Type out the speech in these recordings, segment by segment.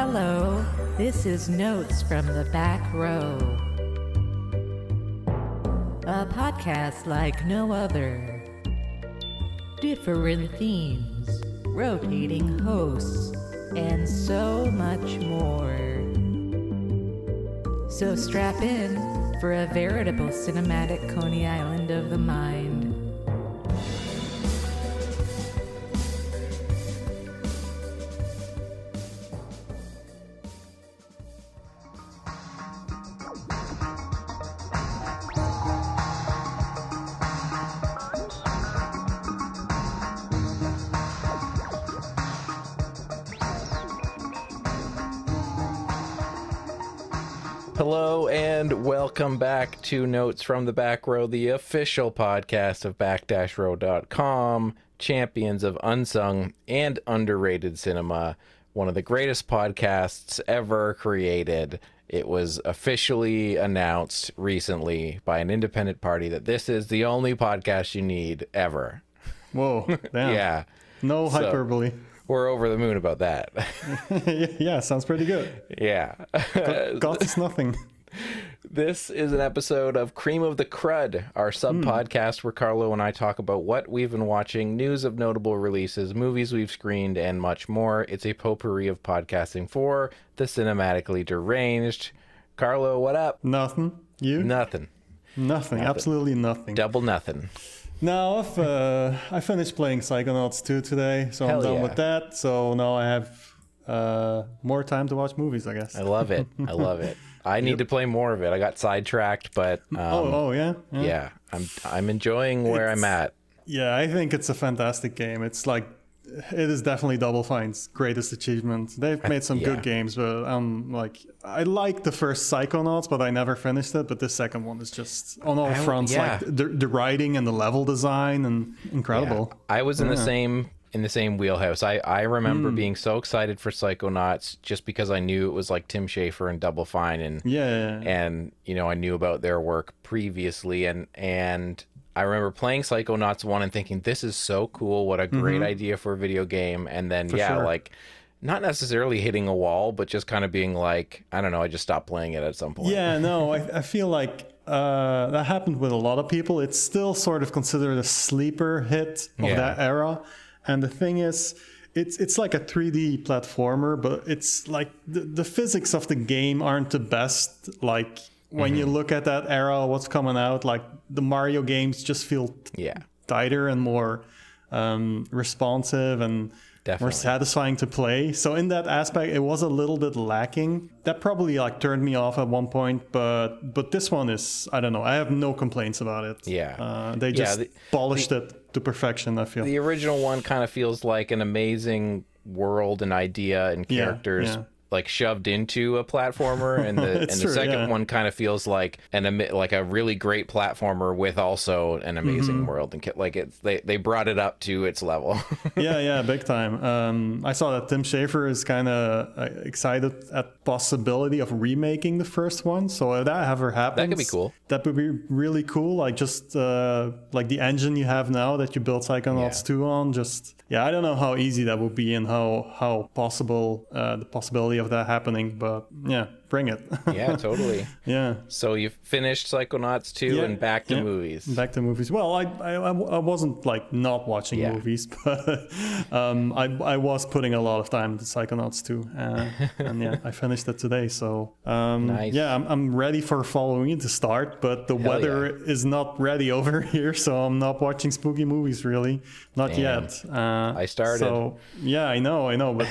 Hello, this is Notes from the Back Row. A podcast like no other. Different themes, rotating hosts, and so much more. So strap in for a veritable cinematic Coney Island of the mind. Back to Notes from the Back Row, the official podcast of back-row.com, champions of unsung and underrated cinema, one of the greatest podcasts ever created. It was officially announced recently by an independent party that this is the only podcast you need ever. Whoa. Yeah. No So- hyperbole. We're over the moon about that. yeah, sounds pretty good. yeah. God is nothing. This is an episode of Cream of the Crud, our sub podcast where Carlo and I talk about what we've been watching, news of notable releases, movies we've screened, and much more. It's a potpourri of podcasting for the cinematically deranged. Carlo, what up? Nothing. You? Nothing. nothing. Absolutely nothing. Double nothing. now, I've, uh, I finished playing Psychonauts 2 today, so Hell I'm done yeah. with that. So now I have uh, more time to watch movies, I guess. I love it. I love it. I need to play more of it. I got sidetracked, but um, oh, oh, yeah? yeah? yeah, I'm I'm enjoying where I'm at. Yeah, I think it's a fantastic game. It's like it is definitely Double Fine's greatest achievement. They've made some Yeah. good games, but I'm like I like the first Psychonauts, but I never finished it. But the second one is just on all I- fronts, yeah. like the, the writing and the level design and incredible. Yeah. I was in the same in the same wheelhouse. I I remember being so excited for Psychonauts just because I knew it was like Tim Schafer and Double Fine and Yeah, and you know I knew about their work previously and and I remember playing Psychonauts 1 and thinking this is so cool what a great idea for a video game and then yeah sure. like not necessarily hitting a wall but just kind of being like I don't know I just stopped playing it at some point. Yeah, no, I, I feel like uh, that happened with a lot of people. It's still sort of considered a sleeper hit of Yeah. that era. And the thing is, it's it's like a 3D platformer, but it's like the, the physics of the game aren't the best. Like when Mm-hmm. you look at that era, what's coming out, like the Mario games just feel Yeah. tighter and more um, responsive and Definitely. more satisfying to play. So in that aspect, it was a little bit lacking. That probably like turned me off at one point, but but this one is I don't know. I have no complaints about it. Yeah. uh, they Yeah, just the- polished it to perfection. I feel. the original one kind of feels like an amazing world and idea and characters yeah. like shoved into a platformer and the and the true, second yeah. one kind of feels like an like a really great platformer with also an amazing Mm-hmm. world and like it's they they brought it up to its level yeah, yeah, big time. Um, I saw that Tim Schafer is kind of uh, excited at possibility of remaking the first one. So if that ever happens, that could be cool. That would be really cool. Like just uh, like the engine you have now that you built Psychonauts Yeah. 2 on. Just yeah, I don't know how easy that would be and how how possible uh, the possibility of that happening. But yeah, bring it. yeah totally yeah. so you finished psychonauts 2 Yeah, and back to yeah. movies Back to movies. Well, I, I, I wasn't like not watching Yeah. movies, but um, I, I was putting a lot of time into Psychonauts 2. Uh, and yeah, I finished it today. So um, Nice. yeah, I'm, I'm ready for Halloween to start, but the Hell weather is not ready over here. So I'm not watching spooky movies really. Not Damn. yet. Uh, I started. So yeah, I know, I know. But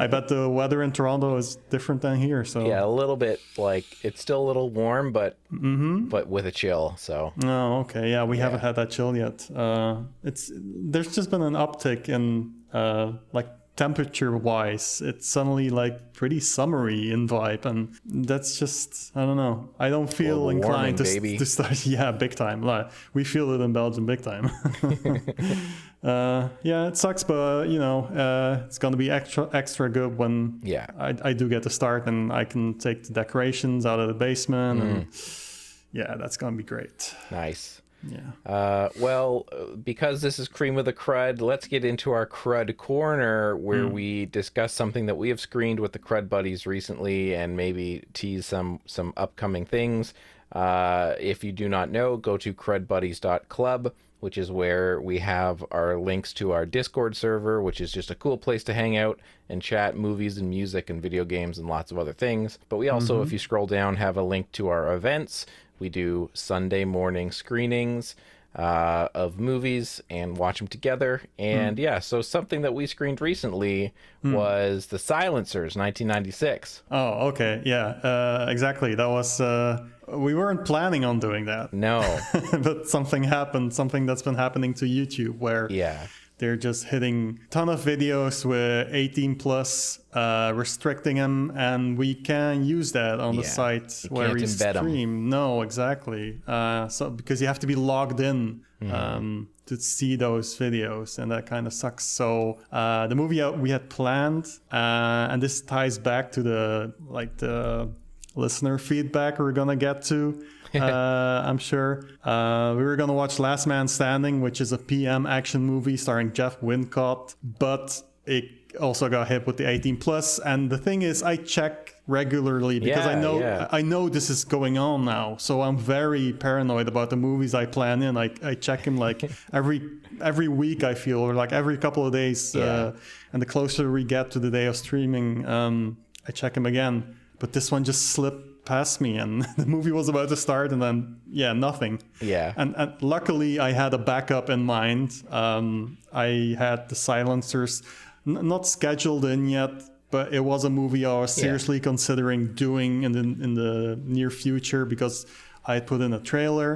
I bet the weather in Toronto is different than here. So yeah a little bit like it's still a little warm but Mm-hmm. but with a chill so Oh, okay. Yeah, we haven't had that chill yet. Uh, it's there's just been an uptick in uh, like temperature wise. It's suddenly like pretty summery in vibe, and that's just I don't know. I don't feel Global inclined warming, baby. to start. Yeah, big time. Like we feel it in Belgium, big time. uh, yeah, it sucks, but you know, uh, it's gonna be extra extra good when Yeah. I, I do get to start and I can take the decorations out of the basement and. Mm. Yeah, that's gonna be great. Nice. Yeah. Uh, well, because this is cream of the crud, let's get into our crud corner where we discuss something that we have screened with the crud buddies recently and maybe tease some some upcoming things. Uh, if you do not know, go to crudbuddies.club, which is where we have our links to our Discord server, which is just a cool place to hang out and chat movies and music and video games and lots of other things. But we also, if you scroll down, have a link to our events. We do Sunday morning screenings uh, of movies and watch them together. And yeah, so something that we screened recently was The Silencers, 1996. Oh, okay. Yeah, uh, exactly. That was. Uh, we weren't planning on doing that, No, but something happened. Something that's been happening to YouTube where yeah, they're just hitting ton of videos with 18 plus, uh, restricting them, and we can use that on the site where we stream. No, exactly. Uh, so because you have to be logged in. Mm-hmm. Um, to see those videos, and that kind of sucks. So uh, the movie uh, we had planned, uh, and this ties back to the like the listener feedback we're gonna get to. uh, I'm sure. Uh, we were gonna watch Last Man Standing, which is a PM action movie starring Jeff Wincott, but it also got hit with the 18 plus. And the thing is, I check regularly because I know yeah. I know this is going on now. So I'm very paranoid about the movies I plan in. I, I check them like every every week. I feel or like every couple of days. Uh, and the closer we get to the day of streaming, um, I check them again. But this one just slipped past me, and the movie was about to start, and then yeah, nothing. yeah. And, and luckily, I had a backup in mind. Um, I had the silencers n- not scheduled in yet, but it was a movie I was Yeah. seriously considering doing in the in the near future because I put in a trailer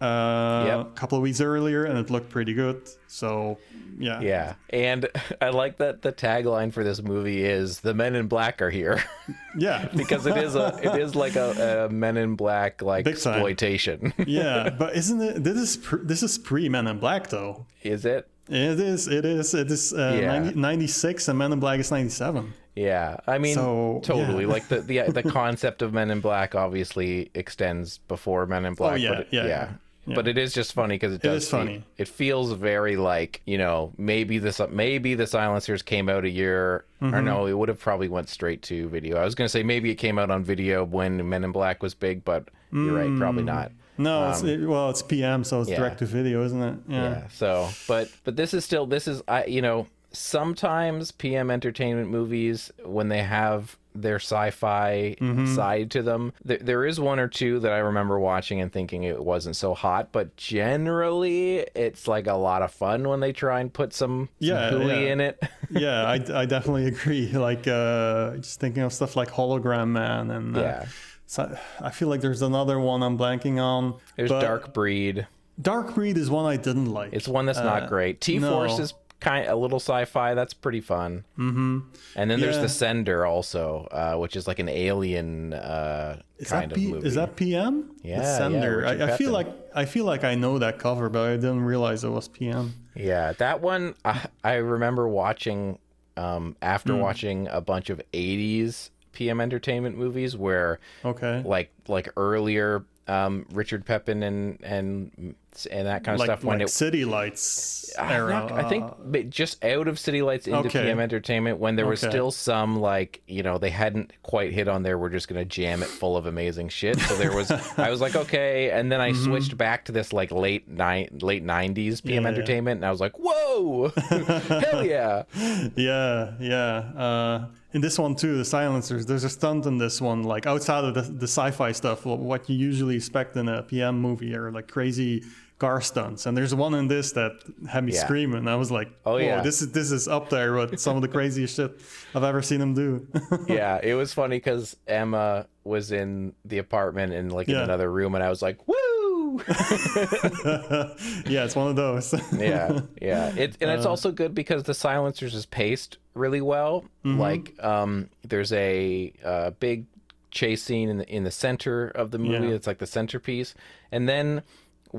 uh, Yep. a couple of weeks earlier, and it looked pretty good. So yeah, Yeah, and I like that the tagline for this movie is "The Men in Black are here," yeah, because it is a it is like a, a Men in Black like Big exploitation. yeah. But isn't it? This is pre, this is pre Men in Black though. is it? It is. It is. It is. Uh, Yeah. 90, 96 and Men in Black is ninety seven. Yeah, I mean, So, totally. yeah. Like the, the the concept of Men in Black obviously extends before Men in Black. Oh, yeah, yeah, yeah. Yeah. But it is just funny because it does. is fe- funny. It feels very like you know maybe this maybe the Silencers came out a year Mm-hmm. or no, it would have probably went straight to video. I was gonna say maybe it came out on video when Men in Black was big, but you're right, probably not. No, it's, it, well, it's PM, so it's Um, yeah. direct to video, isn't it? yeah so but but this is still this is i you know sometimes pm entertainment movies when they have their sci-fi Mm-hmm. side to them there, there is one or two that i remember watching and thinking it wasn't so hot but generally it's like a lot of fun when they try and put some, Yeah, hooey yeah. in it yeah, I, I definitely agree. Like, uh, just thinking of stuff like Hologram Man, and uh, Yeah. so I feel like there's another one I'm blanking on. there's dark breed Dark Breed is one I didn't like. it's one that's Uh, not great t-force no. is kind a little sci-fi that's pretty fun mm-hmm. and then there's the sender also uh, which is like an alien uh, is kind that of P- movie is that PM? Yeah, the Sender. Richard I, I feel like I feel like I know that cover, but I didn't realize it was PM. Yeah, that one I, I remember watching um, after Hmm. watching a bunch of '80s PM entertainment movies where Okay. like like earlier um, Richard Pepin and and and that kind of like stuff when like it City Lights era. I think uh, just out of City Lights into Okay. PM Entertainment when there was Okay. still some like you know they hadn't quite hit on there. We're just gonna jam it full of amazing shit. So there was I was like okay, and then I Mm-hmm. switched back to this like late night late nineties PM Yeah. Entertainment, and I was like whoa, hell yeah, Yeah, yeah. Uh, in this one too, the silencers. There's a stunt in this one, like outside of the, the sci-fi stuff, what you usually expect in a PM movie, or like crazy car stunts. And there's one in this that had me Yeah. screaming. I was like, Oh, yeah. this is this is up there with some of the craziest shit I've ever seen him do." yeah. It was funny because Emma was in the apartment and like in another room, and I was like woo. yeah, it's one of those. yeah yeah it, and Uh. it's also good because the silencers is paced really well Mm-hmm. like um there's a uh, big chase scene in the in the center of the movie Yeah. it's like the centerpiece and then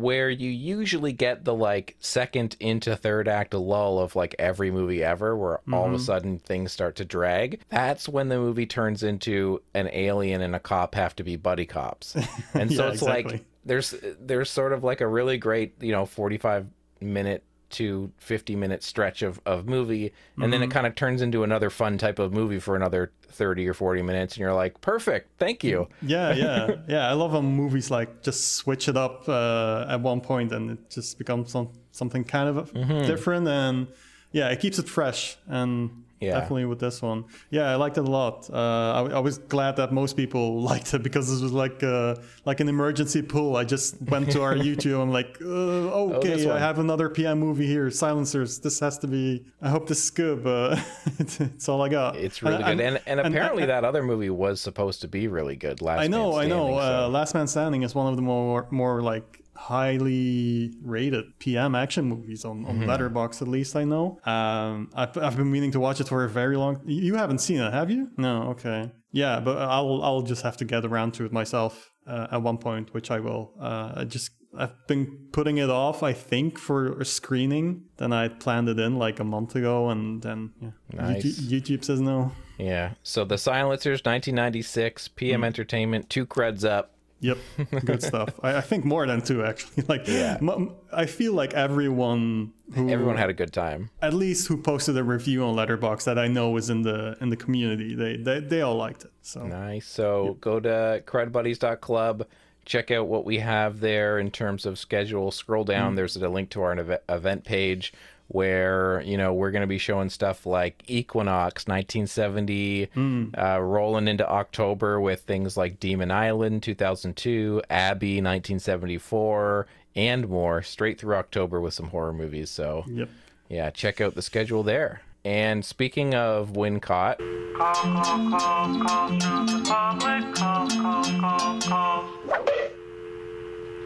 where you usually get the like second into third act lull of like every movie ever where all Mm-hmm. of a sudden things start to drag. That's when the movie turns into an alien and a cop have to be buddy cops. And so Yeah, it's like there's there's sort of like a really great you know 45 minute to 50 minute stretch of, of movie and then it kind of turns into another fun type of movie for another 30 or 40 minutes and you're like perfect thank you Yeah, yeah, yeah. I love when movies like just switch it up uh, at one point and it just becomes some, something kind of Mm-hmm. different and yeah, it keeps it fresh and Yeah. definitely with this one. Yeah, I liked it a lot. Uh, I, I was glad that most people liked it because this was like uh, like an emergency pull. I just went to our YouTube. I'm like, uh, okay, this I have another PM movie here, Silencers. This has to be. I hope this is good, but it's, all I got. it's really good and and apparently that other movie was supposed to be really good last I know, I know. So- Uh, Last Man Standing is one of the more more like highly rated PM action movies on, on Mm-hmm. Letterboxd at least I know. Um, I've, I've been meaning to watch it for a very long. You haven't seen it, have you? No, okay. Yeah, but I'll I'll just have to get around to it myself uh, at one point, which I will. Uh, I just I've been putting it off, I think, for a screening. Then I planned it in like a month ago, and then yeah, Nice. YouTube, YouTube says no. yeah so the silencers 1996 pm Mm. entertainment two creds up Yep, good stuff. I, I think more than two actually. Like, Yeah. m- I feel like everyone who, everyone had a good time at least who posted a review on Letterboxd that I know is in the in the community. They they, they all liked it. So Nice. So go to crudbuddies.club, check out what we have there in terms of schedule. Scroll down, mm-hmm. there's a link to our event page where, you know, we're going to be showing stuff like Equinox 1970, uh, rolling into October with things like Demon Island 2002, Abby 1974, and more, straight through October with some horror movies. So, yep. yeah, check out the schedule there. And speaking of Wincott, Call, call, calls,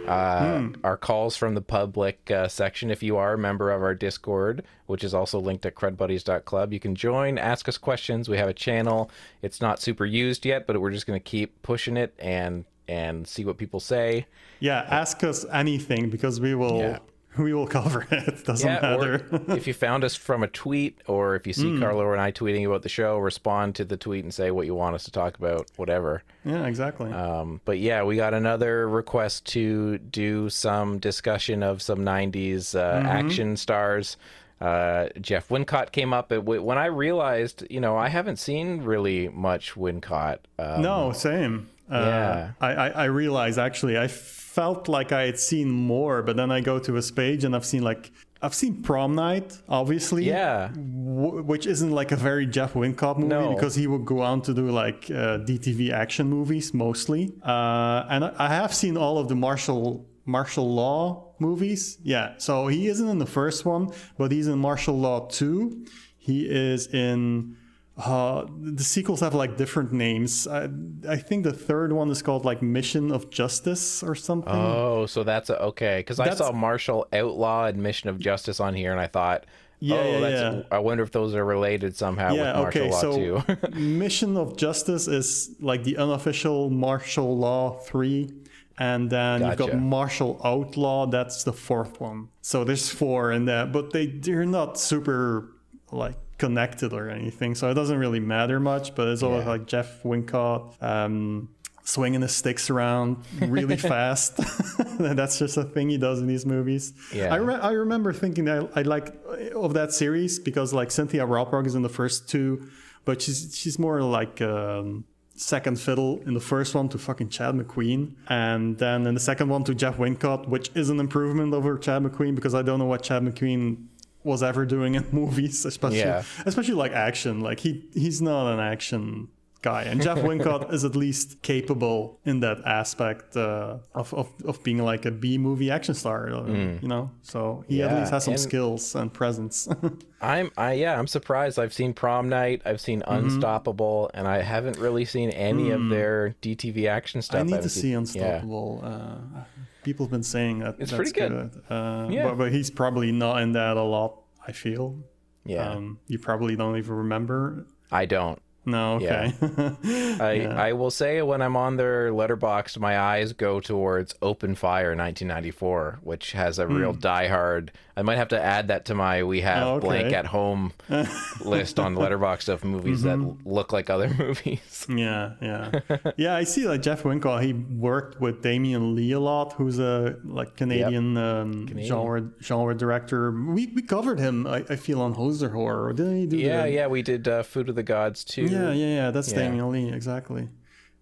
calls. uh, our calls from the public uh, section. If you are a member of our Discord, which is also linked at crudbuddies.club, you can join, ask us questions. We have a channel. It's not super used yet, but we're just going to keep pushing it and and see what people say. Yeah, ask us anything because we will Yeah. we will cover it. Doesn't Yeah, matter. if you found us from a tweet, or if you see Carlo and I tweeting about the show, respond to the tweet and say what you want us to talk about, whatever. yeah, exactly. Um, but yeah, we got another request to do some discussion of some 90s uh, action stars. Uh, Jeff Wincott came up. At, when I realized, you know, I haven't seen really much Wincott. Um, no, same. Uh, yeah. I, I, I realized actually I felt like I had seen more, but then I go to his page and I've seen like I've seen Prom Night, obviously. Yeah. w- which isn't like a very Jeff Wincott movie No. because he would go on to do like uh, DTV action movies mostly. Uh, and I have seen all of the martial martial law movies. Yeah, so he isn't in the first one, but he's in Martial Law 2. He is in uh, the sequels have like different names. I, I think the third one is called like Mission of Justice or something. Oh, so that's a, okay. Because I saw Martial Outlaw and Mission of Justice on here, and I thought, Yeah, oh, yeah, that's. yeah. I wonder if those are related somehow yeah, with Martial okay. Law So too. Mission of Justice is like the unofficial martial law 3 and then you've got martial outlaw that's the fourth one. So there's four in that, but they they're not super like connected or anything. So it doesn't really matter much, but it's always Yeah. like Jeff Wincott um swinging his sticks around really fast. That's just a thing he does in these movies. Yeah. I, re- I remember thinking that I like of that series because like Cynthia Rothrock is in the first two, but she's she's more like um, second fiddle in the first one to fucking Chad McQueen, and then in the second one to Jeff Wincott, which is an improvement over Chad McQueen because I don't know what Chad McQueen was ever doing in movies, especially Yeah. especially like action. Like he he's not an action guy, and Jeff Wincott is at least capable in that aspect uh, of, of of being like a B movie action star. uh, You know, so he at Mm. Least has some and- skills and presence. I'm I yeah, I'm surprised. I've seen Prom Night, I've seen Mm-hmm. Unstoppable, and I haven't really seen any of their DTV action stuff. Hmm. I need haven't to see Yeah. Unstoppable. Uh, people have been saying that It's that's pretty good. Uh, Yeah. but, but he's probably not in that a lot. I feel. Yeah. Um, you probably don't even remember. I don't. No, okay. I, I will say when I'm on their Letterboxd, my eyes go towards Open Fire 1994, which has a real diehard. I might have to add that to my we have. Oh, okay. blank at home list on Letterboxd of movies Mm-hmm. that look like other movies. Yeah, yeah, yeah. I see. Like Jeff Wincott, he worked with Damien Lee a lot, who's a like Canadian, um, genre genre director. We we covered him. I, I feel on Hoser Horror. Didn't he do? Yeah, the, yeah, we did uh, Food of the Gods too. yeah, yeah, yeah. That's Yeah. Damien Lee exactly.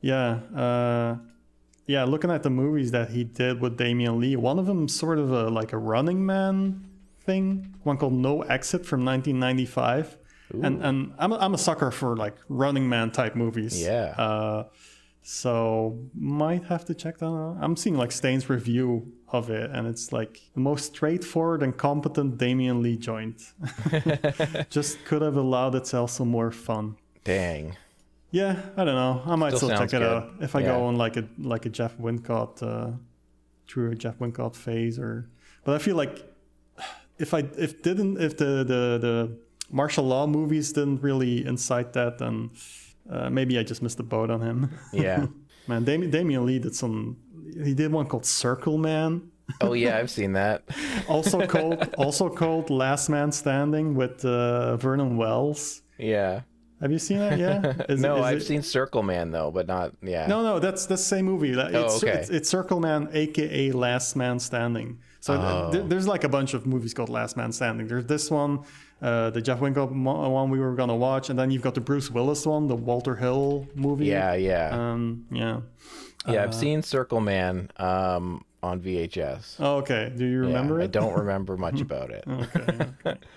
Yeah, uh, yeah. Looking at the movies that he did with Damien Lee, one of them sort of a like a Running Man thing. One called No Exit from 1995. And and I'm a, I'm a sucker for like Running Man type movies. Yeah. Uh, so might have to check that out. I'm seeing like Stain's review of it, and it's like the most straightforward and competent Damien Lee joint. Just could have allowed itself some more fun. Dang. Yeah, I don't know. I might Still still, check sounds it good. out if I Yeah. go on like a like a Jeff Wincott uh, through a Jeff Wincott phase, or. But I feel like if I if didn't if the the the martial law movies didn't really incite that, then uh, maybe I just missed the boat on him. Yeah. Man, Damien, Damien Lee did some. He did one called Circle Man, oh yeah, I've seen that. also called also called Last Man Standing with uh, Vernon Wells. Yeah. Have you seen that? Yeah. Is- no, I've it- seen Circle Man though, but not yeah. No, no, that's the same movie. Oh, It's, okay. it's, it's Circle Man, aka Last Man Standing. So Oh. th- there's like a bunch of movies called Last Man Standing. There's this one, uh, the Jeff Wincott mo- one we were gonna watch, and then you've got the Bruce Willis one, the Walter Hill movie. Yeah, yeah. Um. Yeah. yeah, I've seen Circle Man um on VHS. Oh, okay. Do you Yeah, remember I don't remember much about it. okay. okay.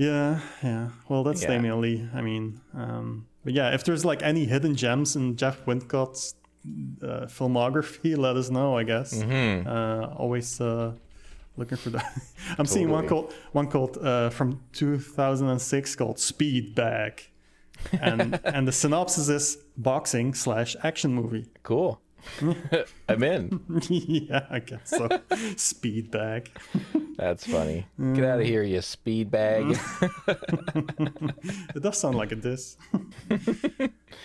Yeah, yeah. Well, that's Yeah. Damien Lee. I mean, um, but yeah, if there's like any hidden gems in Jeff Wincott's uh, filmography, let us know. I guess. Mm-hmm. Uh, always uh, looking for that. I'm seeing one called one called uh, from 2006 called Speed Bag, and and the synopsis is boxing slash action movie. Cool. I'm in. yeah, I guess so. Speed Bag. That's funny. Get out of here, you speed bag. It does sound like a diss.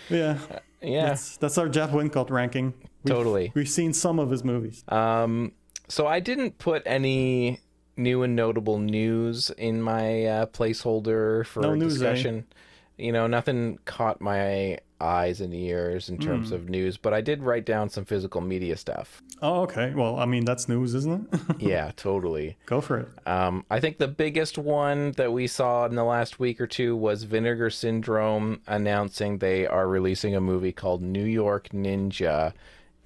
yeah, yeah. that's, that's our Jeff Wincott ranking. We've- Totally. We've seen some of his movies. Um, so I didn't put any new and notable news in my uh, placeholder for No news, eh? discussion. You know, nothing caught my eyes and ears in terms Hmm. of news, but I did write down some physical media stuff. Oh, okay. Well, I mean, that's news, isn't it? Yeah, totally. Go for it. Um, I think the biggest one that we saw in the last week or two was Vinegar Syndrome announcing they are releasing a movie called New York Ninja,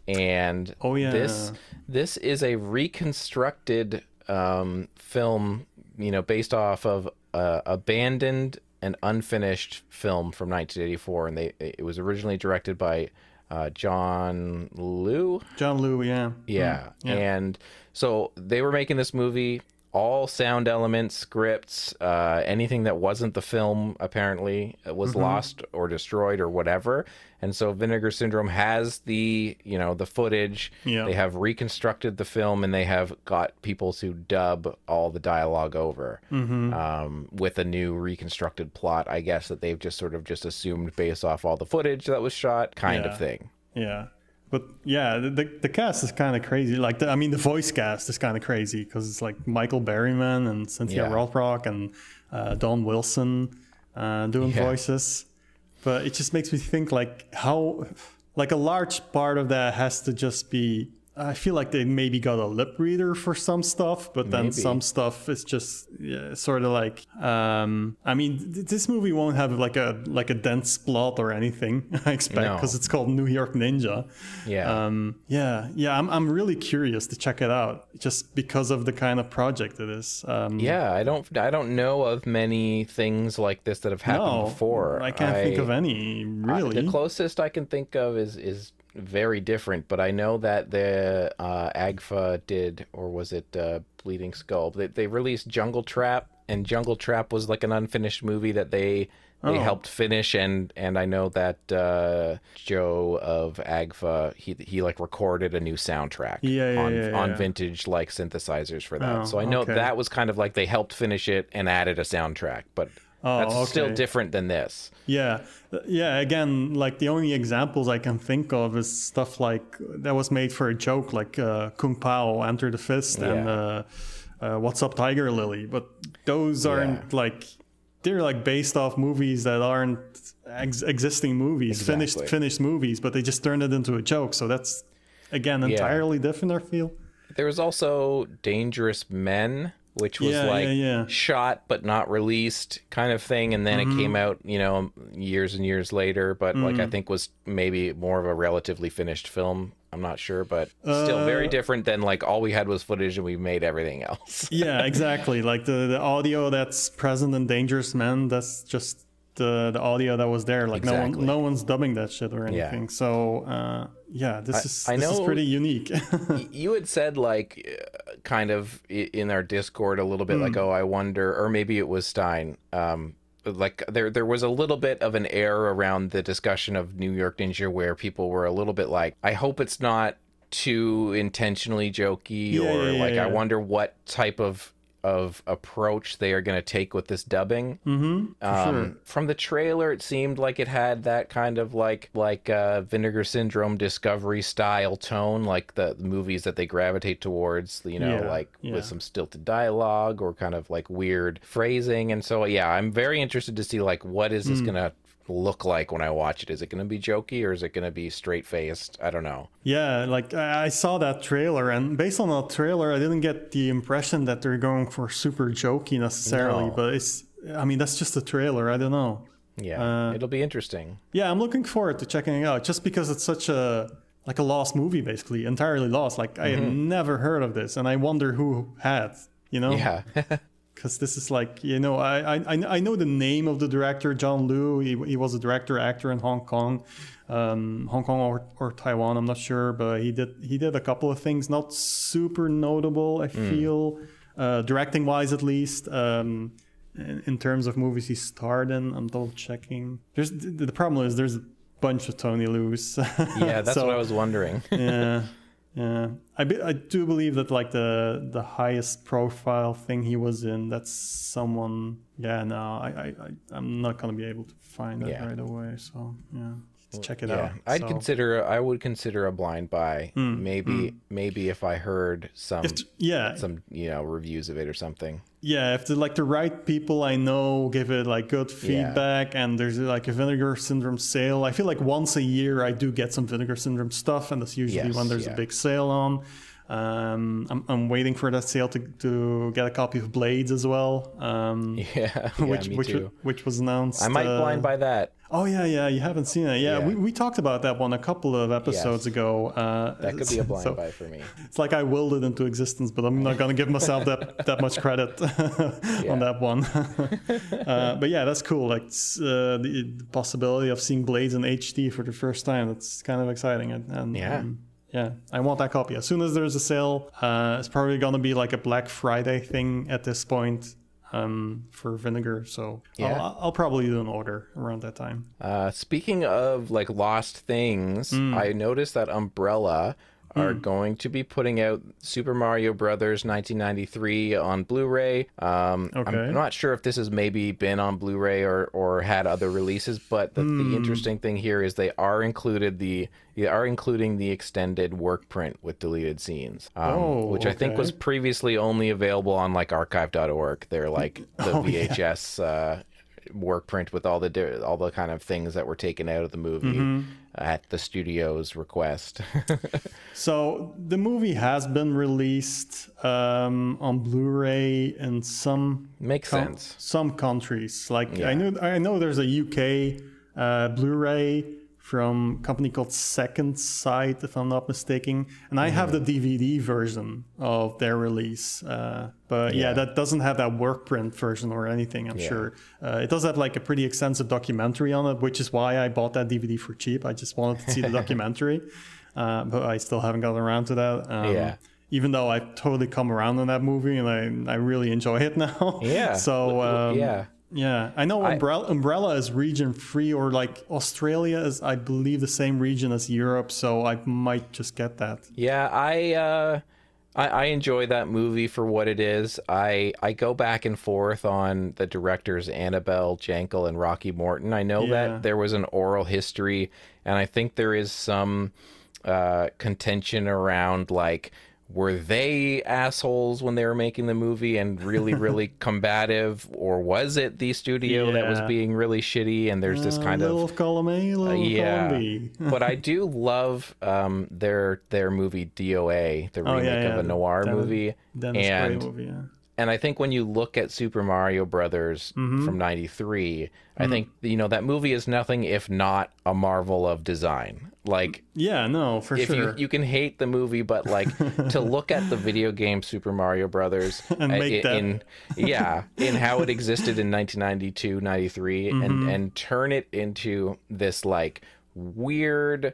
and Oh, yeah. this this is a reconstructed um, film, you know, based off of uh, abandoned and unfinished film from 1984, and they it was originally directed by uh, John Liu. John Liu, yeah. Yeah. yeah. And so they were making this movie, all sound elements, scripts, uh, anything that wasn't the film apparently was Mm-hmm. lost or destroyed or whatever. And so Vinegar Syndrome has the, you know, the footage. Yeah. They have reconstructed the film and they have got people to dub all the dialogue over Mm-hmm. um, with a new reconstructed plot, I guess, that they've just sort of just assumed based off all the footage that was shot kind Yeah. of thing. Yeah. But yeah, the, the, the cast is kind of crazy. Like, the, I mean, the voice cast is kind of crazy because it's like Michael Berryman and Cynthia Yeah. Rothrock and uh, Don Wilson uh, doing Yeah. voices. But it just makes me think like how, like a large part of that has to just be. I feel like they maybe got a lip reader for some stuff, but then Maybe. some stuff is just yeah, sort of like. Um, I mean, th- this movie won't have like a like a dense plot or anything. I expect No. because it's called New York Ninja. Yeah. Um, yeah, yeah, I'm, I'm really curious to check it out just because of the kind of project it is. Um, Yeah, I don't I don't know of many things like this that have happened no, before. I can't think of any I- really. the closest I can think of is is very different, but I know that the uh, Agfa did, or was it uh, Bleeding Skull? They they released Jungle Trap, and Jungle Trap was like an unfinished movie that they they Oh. helped finish, and and I know that uh, Joe of Agfa he he like recorded a new soundtrack Yeah, yeah, on yeah, on vintage like synthesizers for that. Oh, so I know okay. that was kind of like they helped finish it and added a soundtrack, but Oh, That's still different than this. Yeah, yeah. Again, like the only examples I can think of is stuff like that was made for a joke, like uh, Kung Pao, Enter the Fist, and uh, uh, What's Up, Tiger Lily. But those aren't like they're like based off movies that aren't ex- existing movies, Exactly. finished finished movies, but they just turned it into a joke. So that's again entirely different. I feel. There was also Dangerous Men, which was Yeah, like yeah, yeah. shot but not released kind of thing, and then Mm-hmm. it came out, you know, years and years later. But like Mm. I think was maybe more of a relatively finished film. I'm not sure, but still very Uh, different than like all we had was footage and we made everything else. yeah, exactly. Like the, the audio that's present in Dangerous Men, that's just the the audio that was there. Like Exactly. no one, no one's dubbing that shit or anything Yeah. So uh, yeah, this is I this is pretty unique. you had said like uh, kind of in our discord a little bit like Hmm. oh i wonder or maybe it was stein um like there there was a little bit of an air around the discussion of new york ninja where people were a little bit like i hope it's not too intentionally jokey Yeah, or yeah, yeah, like i wonder what type of of approach they are going to take with this dubbing mm-hmm. um, sure. From the trailer, it seemed like it had that kind of like like uh, Vinegar Syndrome Discovery style tone, like the, the movies that they gravitate towards. You know, Yeah, like yeah. with some stilted dialogue or kind of like weird phrasing. And so, yeah, I'm very interested to see like what is this gonna look like when I watch it. Is it gonna be jokey or is it gonna be straight faced? I don't know. Yeah, like I saw that trailer, and based on that trailer, I didn't get the impression that they're going for super jokey necessarily. No. But it's, I mean, that's just a trailer. I don't know. Yeah, Uh, it'll be interesting. Yeah, I'm looking forward to checking it out just because it's such a like a lost movie, basically entirely lost. Like I had never heard of this, and I wonder who had. You know, Yeah, because this is like you know I, I I- know the name of the director John Liu. He, he was a director actor in Hong Kong, um, Hong Kong or, or Taiwan. I'm not sure, but he did he did a couple of things not super notable. I feel uh, directing wise at least. Um, in, in terms of movies he starred in, I'm double checking. There's the, the problem is there's a bunch of Tony Lu's. yeah, that's So- what I was wondering. yeah yeah I, be, I do believe that like the the highest profile thing he was in that's someone yeah no i i, i'm not gonna be able to find that Yeah. right away so yeah let's check it yeah, out I'd So, consider. I would consider a blind buy. Hmm, maybe, hmm. maybe if I heard some if, yeah some you know reviews of it or something. Yeah if the like the right people i know give it like good feedback and there's like a vinegar syndrome sale i feel like once a year i do get some vinegar syndrome stuff and that's usually Yes, when there's yeah. a big sale on um, I'm, I'm waiting for that sale to, to get a copy of blades as well um, Yeah, yeah which which which was announced I might uh, blind buy that. oh yeah yeah you haven't seen it yeah, Yeah. We, we talked about that one a couple of episodes Yes. ago uh, That could be a blind so- buy for me. it's like I willed it into existence, but I'm not gonna give myself that that much credit on that one. uh, but yeah, that's cool. Like uh, the, the possibility of seeing Blades in HD for the first time. That's kind of exciting. And, and Yeah. um, yeah, I want that copy as soon as there's a sale. Uh, it's probably gonna be like a Black Friday thing at this point um, for Vinegar. So Yeah. I'll, I'll probably do an order around that time. Uh, speaking of like lost things, Hmm. I noticed that Umbrella are going to be putting out Super Mario Brothers 1993 on Blu-ray. Um, Okay. I'm not sure if this has maybe been on Blu-ray or or had other releases, but the, Hmm. the interesting thing here is they are included the they are including the extended work print with deleted scenes, um, Oh, which I think was previously only available on like archive.org. They're like the Oh, yeah. VHS. Uh, work print with all the di- all the kind of things that were taken out of the movie Mm-hmm. at the studio's request. So the movie has been released um, on Blu-ray in some Makes com- sense. some countries. Like Yeah. I know, I know there's a UK uh, Blu-ray from a company called Second Sight, if I'm not mistaken, and I have the DVD version of their release. Uh, but yeah. Yeah. that doesn't have that work print version or anything. I'm Yeah. sure uh, it does have like a pretty extensive documentary on it, which is why I bought that DVD for cheap. I just wanted to see the documentary, uh, but I still haven't gotten around to that. Um, Yeah. Even though I've totally come around on that movie and I, I really enjoy it now. Yeah. So um, yeah. Yeah, I know I- Umbrella, Umbrella is region free, or like Australia is, I believe, the same region as Europe. So I might just get that. Yeah, I uh I, I enjoy that movie for what it is. I I go back and forth on the directors Annabelle Jankel and Rocky Morton. I know Yeah. that there was an oral history, and I think there is some uh, contention around like were they assholes when they were making the movie and really really combative, or was it the studio that was being really shitty? And there's this Uh, kind little of column A, little of yeah, column but I do love um, their their movie DOA, the Oh, remake yeah, of a noir movie, and movie, yeah. And I think when you look at Super Mario Brothers Mm-hmm. from '93, I think you know that movie is nothing if not a marvel of design. Like Yeah, no, for if sure. you you can hate the movie, but like to look at the video game Super Mario Brothers And uh, make i- that. in yeah in how it existed in 1992, 93, Mm-hmm. and and turn it into this like weird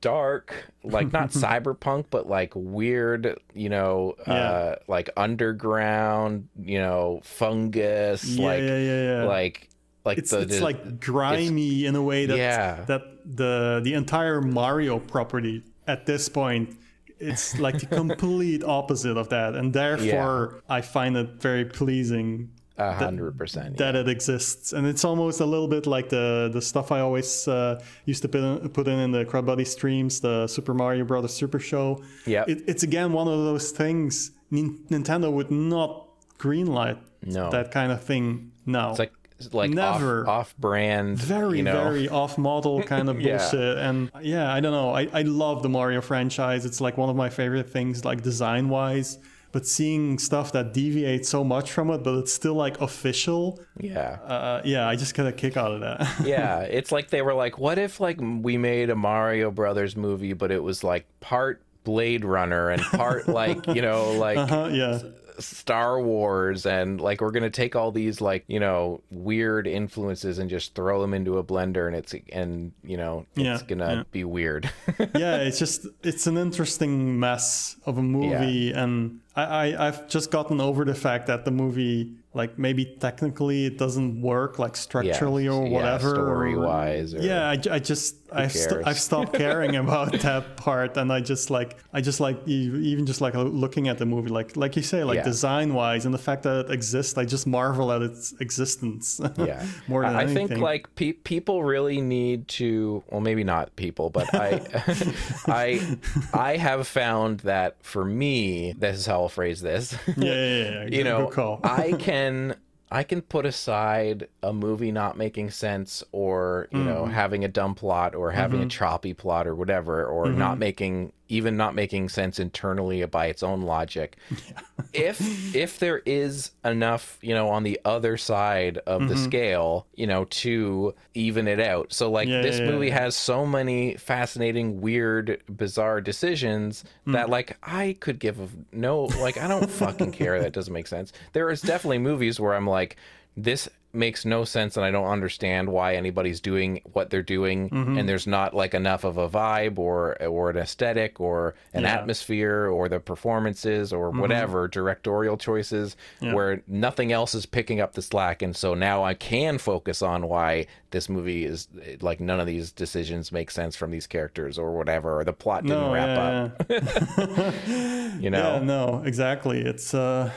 dark like not cyberpunk but like weird you know uh like underground you know fungus yeah, like yeah, yeah, yeah. like like it's the, it's the- like grimy in a way that Yeah. that the the entire Mario property at this point it's like the complete opposite of that and therefore I find it very pleasing a hundred percent that it exists. And it's almost a little bit like the the stuff I always uh, used to put in, put in in the Crud Buddy streams the Super Mario Brothers Super Show. Yeah, it, it's again one of those things Nin- Nintendo would not greenlight No. that kind of thing now. It's like like Never. off, off-brand very you know. very off-model kind of Yeah. bullshit. And yeah i don't know. I, I love the mario franchise. It's like one of my favorite things like design wise but seeing stuff that deviates so much from it but it's still like official yeah. uh, yeah i just get a kick out of that. Yeah it's like they were like what if like we made a mario brothers movie but it was like part blade runner and part like you know like uh, yeah Star Wars and like we're gonna take all these like you know weird influences and just throw them into a blender and it's and you know it's Yeah, gonna yeah. be weird. yeah it's just it's an interesting mess of a movie and I, I i've just gotten over the fact that the movie like maybe technically it doesn't work like structurally or whatever or- story-wise yeah I, I just I've, st- I've stopped caring about that part and i just like i just like even just like looking at the movie like like you say like Yeah. design wise and the fact that it exists i just marvel at its existence yeah. more than I, I anything. think like pe- people really need to well maybe not people but i i i have found that for me this is how i'll phrase this. Yeah yeah yeah, yeah. you know i can i can put aside a movie not making sense or you know Mm. having a dumb plot or having Mm-hmm. a choppy plot or whatever or not making even not making sense internally by its own logic if if there is enough you know on the other side of the scale you know to even it out so like Mm-hmm. Yeah, this yeah, yeah. movie has so many fascinating weird bizarre decisions Hmm. that like i could give a no like i don't fucking care that doesn't make sense there is definitely movies where i'm like this makes no sense and i don't understand why anybody's doing what they're doing Mm-hmm. and there's not like enough of a vibe or or an aesthetic or an Yeah. Mm-hmm. atmosphere or the performances or whatever directorial choices where nothing else is picking up the slack and so now i can focus on why this movie is like none of these decisions make sense from these characters or whatever or the plot didn't no, wrap yeah, up yeah. you know Yeah, no, exactly. It's uh,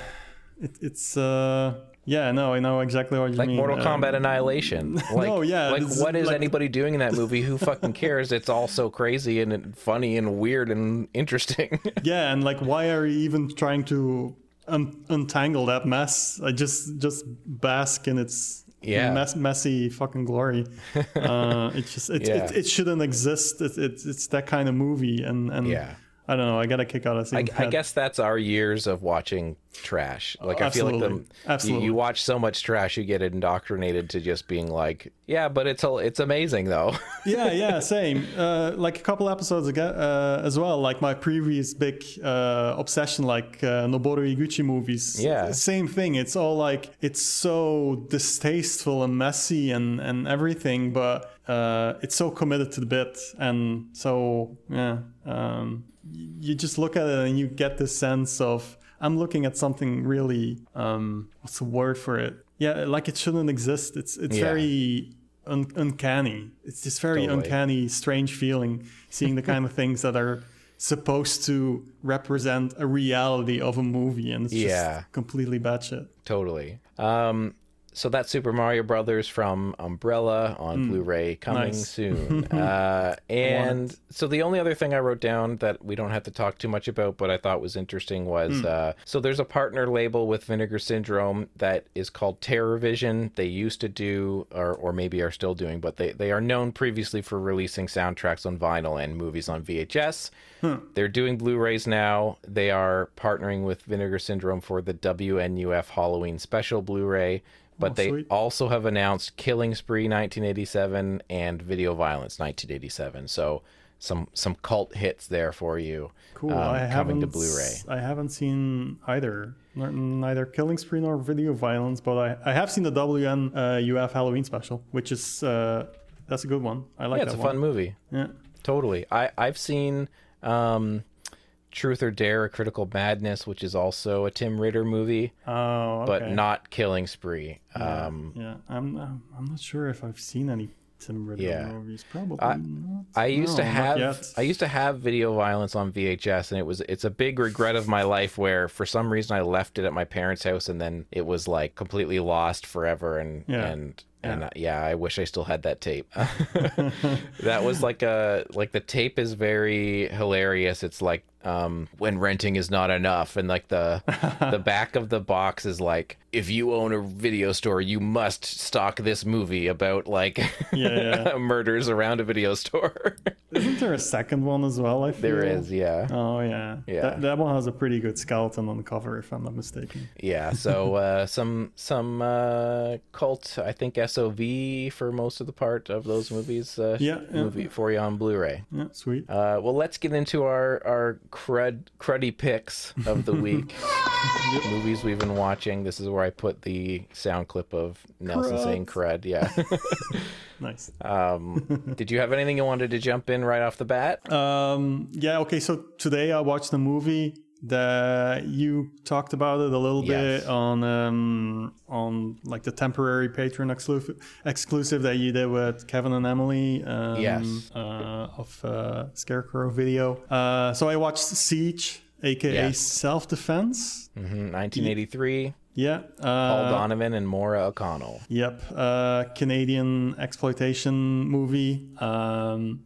it, it's uh, yeah, no, I know exactly what you like mean. Like Mortal Uh, Kombat Annihilation. Like, No, yeah, Like, what is like- anybody doing in that movie? Who fucking cares? It's all so crazy and funny and weird and interesting. Yeah, and like, why are you even trying to un- untangle that mess? I just just bask in its Yeah. mess- messy fucking glory. Uh, it just it, Yeah. it, it shouldn't exist. It, it's it's that kind of movie, and and Yeah. I don't know. I got a kick out of I, seeing I that. guess that's our years of watching trash. Like I feel like the, Absolutely. you, you watch so much trash, you get indoctrinated to just being like, yeah, but it's it's amazing though. yeah, yeah, same. Uh, like a couple episodes ago uh, as well. Like my previous big uh, obsession, like uh, Noboru Iguchi movies. Yeah. same thing. It's all like it's so distasteful and messy and and everything, but uh, it's so committed to the bit, and so yeah. Um, you just look at it and you get this sense of I'm looking at something really um, what's the word for it? Yeah, like it shouldn't exist. It's it's Yeah. very un- uncanny. It's this very Totally. uncanny, strange feeling seeing the kind of things that are supposed to represent a reality of a movie, and it's Yeah. just completely batshit. Totally. Um, so that's Super Mario Brothers from Umbrella on Blu-ray coming. Nice. soon. uh, and so the only other thing I wrote down that we don't have to talk too much about, but I thought was interesting was Hmm. uh, so there's a partner label with Vinegar Syndrome that is called Terror Vision. They used to do, or or maybe are still doing, but they they are known previously for releasing soundtracks on vinyl and movies on VHS. They're doing Blu-rays now. They are partnering with Vinegar Syndrome for the WNUF Halloween Special Blu-ray. But Oh, they sweet. also have announced Killing Spree 1987 and Video Violence 1987. So some some cult hits there for you. Cool. um, I coming haven't to Blu-ray. I haven't seen either, neither Killing Spree nor Video Violence, but I, I have seen the WN uh, UF Halloween special, which is uh, that's a good one. I like that. Yeah, it's a one. fun movie. Yeah. Totally. I I've seen um, Truth or Dare: A Critical Madness, which is also a Tim Ritter movie, Oh, okay. but not Killing Spree. Um, Yeah, I'm I'm I'm not sure if I've seen any Tim Ritter Yeah. movies. Probably I- not. I used to No, not have. I used to have video violence on VHS and it was it's a big regret of my life where for some reason I left it at my parents' house and then it was like completely lost forever and Yeah. and and uh, yeah, I wish I still had that tape. that was like a like the tape is very hilarious. It's like um when renting is not enough and like the the back of the box is like if you own a video store you must stock this movie about like Yeah, yeah. murders around a video store. Isn't there a second one as well? I feel? there is, yeah. Oh yeah. Yeah. That, that one has a pretty good skeleton on the cover, if I'm not mistaken. Yeah, so uh, some some uh, cult, I think SOV for most of the part of those movies. Uh, Yeah, yeah. movie for you on Blu-ray. Yeah, sweet. Uh, well, let's get into our our crud cruddy picks of the week. Movies we've been watching. This is where I put the sound clip of Nelson Crud. saying crud. Yeah. nice. um, did you have anything you wanted to jump in right off the bat? Um, yeah, okay, so today I watched the movie that you talked about it a little Yes. bit on um on like the temporary patron exclusive exclusive that you did with Kevin and Emily um, Yes. uh, of uh, Scarecrow video. Uh, so I watched Siege, aka Yes. Self Defense. Mhm, 1983. Yeah, Paul uh, Donovan and Maura O'Connell. Yep, uh, Canadian exploitation movie. Um,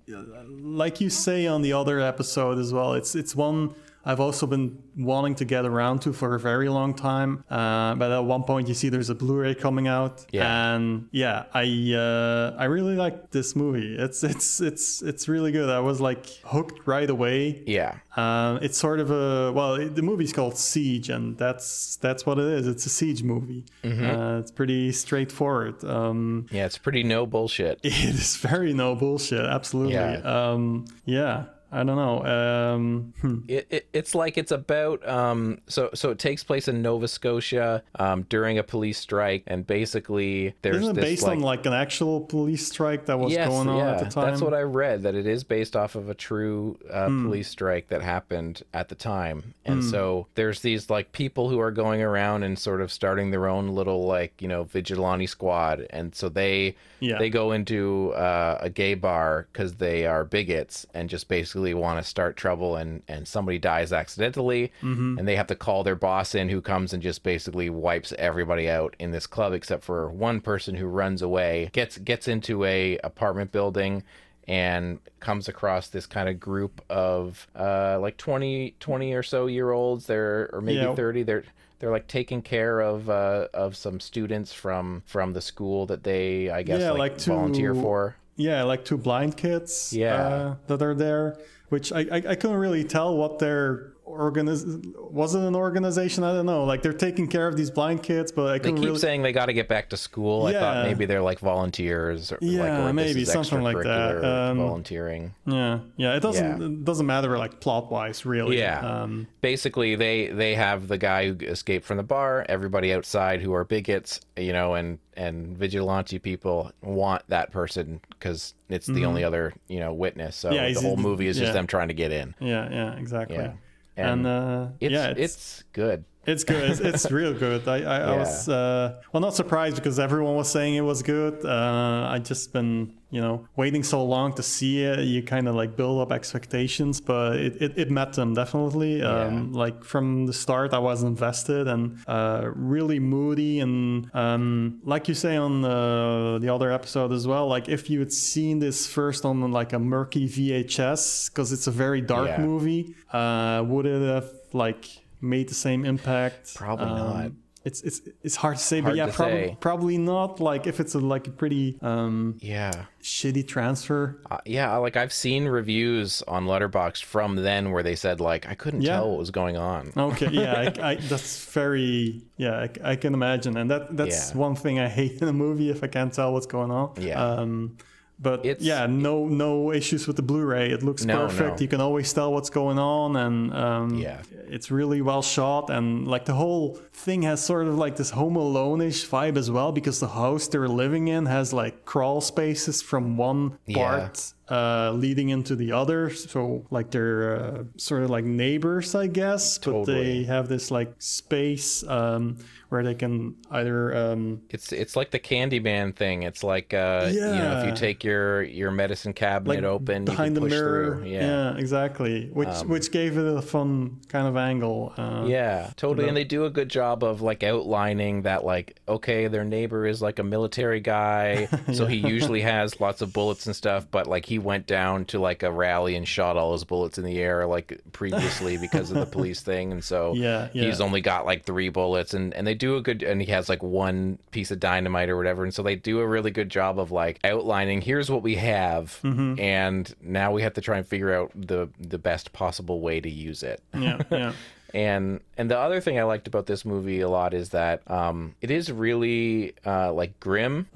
like you say on the other episode as well, it's it's one I've also been wanting to get around to for a very long time. Uh, but at one point, you see there's a Blu-ray coming out, Yeah. and yeah, I uh, I really like this movie. It's it's it's it's really good. I was like hooked right away. Yeah. Um, it's sort of a well, it, the movie's called Siege, and that's that's what it is. It's a siege movie. Uh, it's pretty straightforward. Um, Yeah, it's pretty no bullshit. it is very no bullshit. Absolutely. Yeah. Um, yeah. I don't know. Um, hmm. It, it it's like it's about um so so it takes place in Nova Scotia um during a police strike and basically there's Isn't it this based like on like an actual police strike that was yes going on yeah at the time? that's what I read that it is based off of a true uh, Hmm. police strike that happened at the time and so there's these like people who are going around and sort of starting their own little like you know vigilante squad and so they Yeah. they go into uh, a gay bar because they are bigots and just basically want to start trouble and and somebody dies accidentally and they have to call their boss in who comes and just basically wipes everybody out in this club except for one person who runs away gets gets into a apartment building and comes across this kind of group of uh like 20 20 or so year olds. They're or maybe Yeah. 30 they're they're like taking care of uh of some students from from the school that they i guess Yeah, like, like volunteer for Yeah, like two blind kids. Yeah. uh, that are there, which I, I I couldn't really tell what their organiz was it an organization I don't know like they're taking care of these blind kids but I they keep really saying they got to get back to school i thought maybe they're like volunteers or like Yeah, or maybe something like that. Um, volunteering yeah yeah it doesn't Yeah. it doesn't matter like plot wise really Yeah. um basically they they have the guy who escaped from the bar everybody outside who are bigots you know and and vigilante people want that person because it's the only other you know witness so Mm-hmm. Yeah, the whole movie is just them trying to get in yeah yeah exactly Yeah. And, And uh it's yeah it's, good It's good. It's, it's real good. I, I, I was uh, well not surprised because everyone was saying it was good. Uh, I just been you know waiting so long to see it. You kind of like build up expectations, but it, it, it met them definitely. Um, Like from the start, I was invested and uh, really moody and um, like you say on the, the other episode as well. Like if you had seen this first on like a murky VHS because it's a very dark Yeah. movie, uh, would it have like made the same impact? Probably not. It's it's it's hard to say, Hard but yeah, probably say. probably not. Like if it's a like a pretty um, Yeah. shitty transfer. Uh, yeah, like I've seen reviews on Letterboxd from then where they said like I couldn't Yeah. tell what was going on. Okay, yeah, I, I, that's very yeah. I, I can imagine, and that that's Yeah. one thing I hate in a movie if I can't tell what's going on. Yeah. Um, but It's- yeah, no no issues with the Blu-ray. It looks No, perfect. no. You can always tell what's going on, and um, Yeah. it's really well shot. And like the whole thing has sort of like this Home Alone-ish vibe as well, because the house they're living in has like crawl spaces from one Yeah. part uh, leading into the other. So like they're uh, sort of like neighbors, I guess, but they have this like space um, where they can either um, It's it's like the Candyman thing. It's like uh you know if you take your your medicine cabinet like open, behind you the mirror. through. Yeah. exactly. Which which gave it a fun kind of angle. Uh, Yeah, totally. And they do a good job of like outlining that, like, okay, their neighbor is like a military guy, so he usually has lots of bullets and stuff, but like he went down to like a rally and shot all his bullets in the air like previously because of the police thing, and so Yeah, he's only got like three bullets, and and they do a good, and he has like one piece of dynamite or whatever, and so they do a really good job of like outlining here's what we have, Mm-hmm. and now we have to try and figure out the the best possible way to use it. yeah, yeah. And and the other thing I liked about this movie a lot is that um, it is really uh, like grim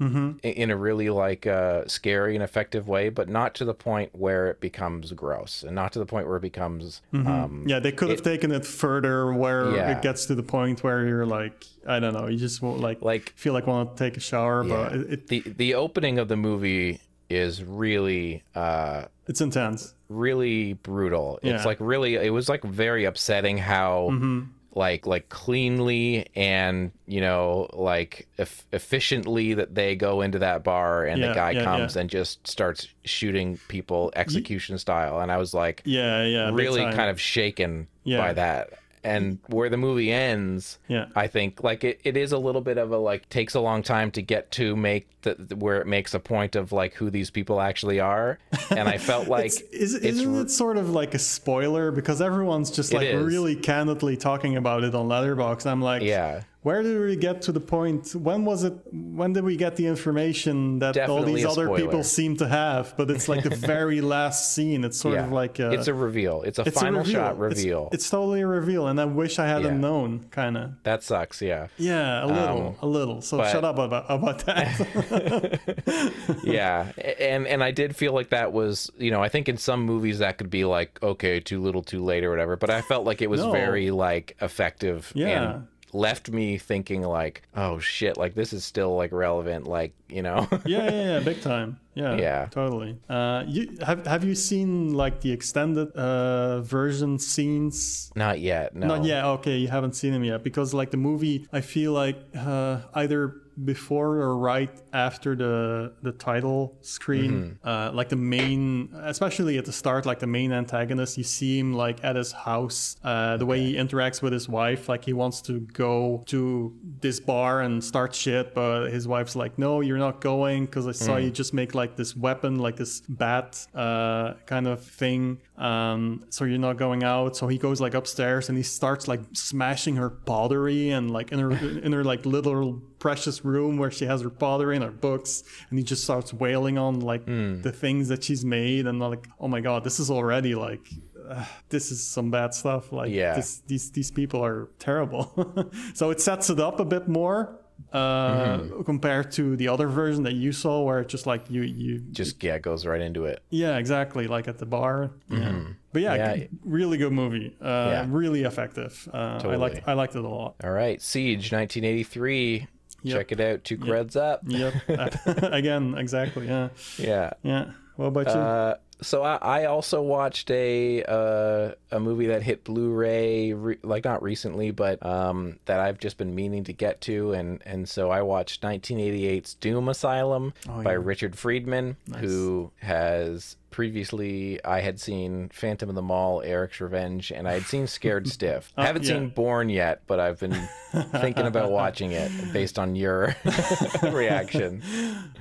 i- in a really like uh, scary and effective way, but not to the point where it becomes gross, and not to the point where it becomes um, Yeah, they could have taken it further where Yeah. it gets to the point where you're like, I don't know, you just won't like, Like- feel like want to take a shower, but it, it, the the opening of the movie is really uh, it's intense. really brutal. It's like really it was like very upsetting how like like cleanly and you know like eff- efficiently that they go into that bar and Yeah, the guy yeah, comes yeah. and just starts shooting people execution style and I was like Yeah, yeah. really kind of shaken Yeah. by that. And where the movie ends, Yeah. I think like it, it is a little bit of a like takes a long time to get to make the where it makes a point of like who these people actually are. And I felt like It's, is, it's isn't it sort of like a spoiler because everyone's just like really candidly talking about it on Letterboxd. I'm like, Yeah. Where did we get to the point? When was it? When did we get the information that all these other spoiler. people seem to have? But it's like the very last scene. It's sort yeah, of like a, it's a reveal. It's a it's a final reveal. shot reveal. It's, totally a reveal, and I wish I hadn't Yeah. known. Kind of. that sucks. Yeah. Yeah, a little, a little. So Um, but- shut up about about that. yeah and and i did feel like that was you know i think in some movies that could be like okay too little too late or whatever but i felt like it was No. very like effective Yeah. and left me thinking like oh shit like this is still like relevant like you know yeah, yeah, yeah, big time. Yeah, Yeah. totally. Uh, you have have you seen like the extended uh, version scenes? not yet no Not yet. Okay, you haven't seen them yet because like the movie, I feel like uh, either before or right after the the title screen, uh, like the main, especially at the start, like the main antagonist, you see him like at his house. Uh, the way he interacts with his wife, like he wants to go to this bar and start shit, but his wife's like, "No, you're not going because I saw you just make like this weapon, like this bat uh, kind of thing. Um, so you're not going out." So he goes like upstairs and he starts like smashing her pottery and like in her in her like little precious room where she has her pottery and her books, and he just starts wailing on like the things that she's made and like, "Oh my god, this is already like." uh, this is some bad stuff. Like Yeah. this, these these people are terrible. so it sets it up a bit more uh, compared to the other version that you saw, where it's just like you you just yeah goes right into it yeah exactly like at the bar. Yeah. But yeah, Yeah. really good movie. Uh, Yeah. Really effective. Uh, I Totally. liked I liked it a lot. all right siege 1983 Yep. check it out two creds up Yep. Again, exactly. Yeah. yeah Yeah. What about you? So I, I also watched a uh, a movie that hit Blu-ray re- like not recently, but um, that I've just been meaning to get to, and and so I watched 1988's Doom Asylum Oh, by yeah. Richard Friedman, who has previously I had seen Phantom of the Mall, Eric's Revenge, and I had seen Scared Stiff. I haven't Oh, yeah. seen Born yet, but I've been thinking about watching it based on your reaction.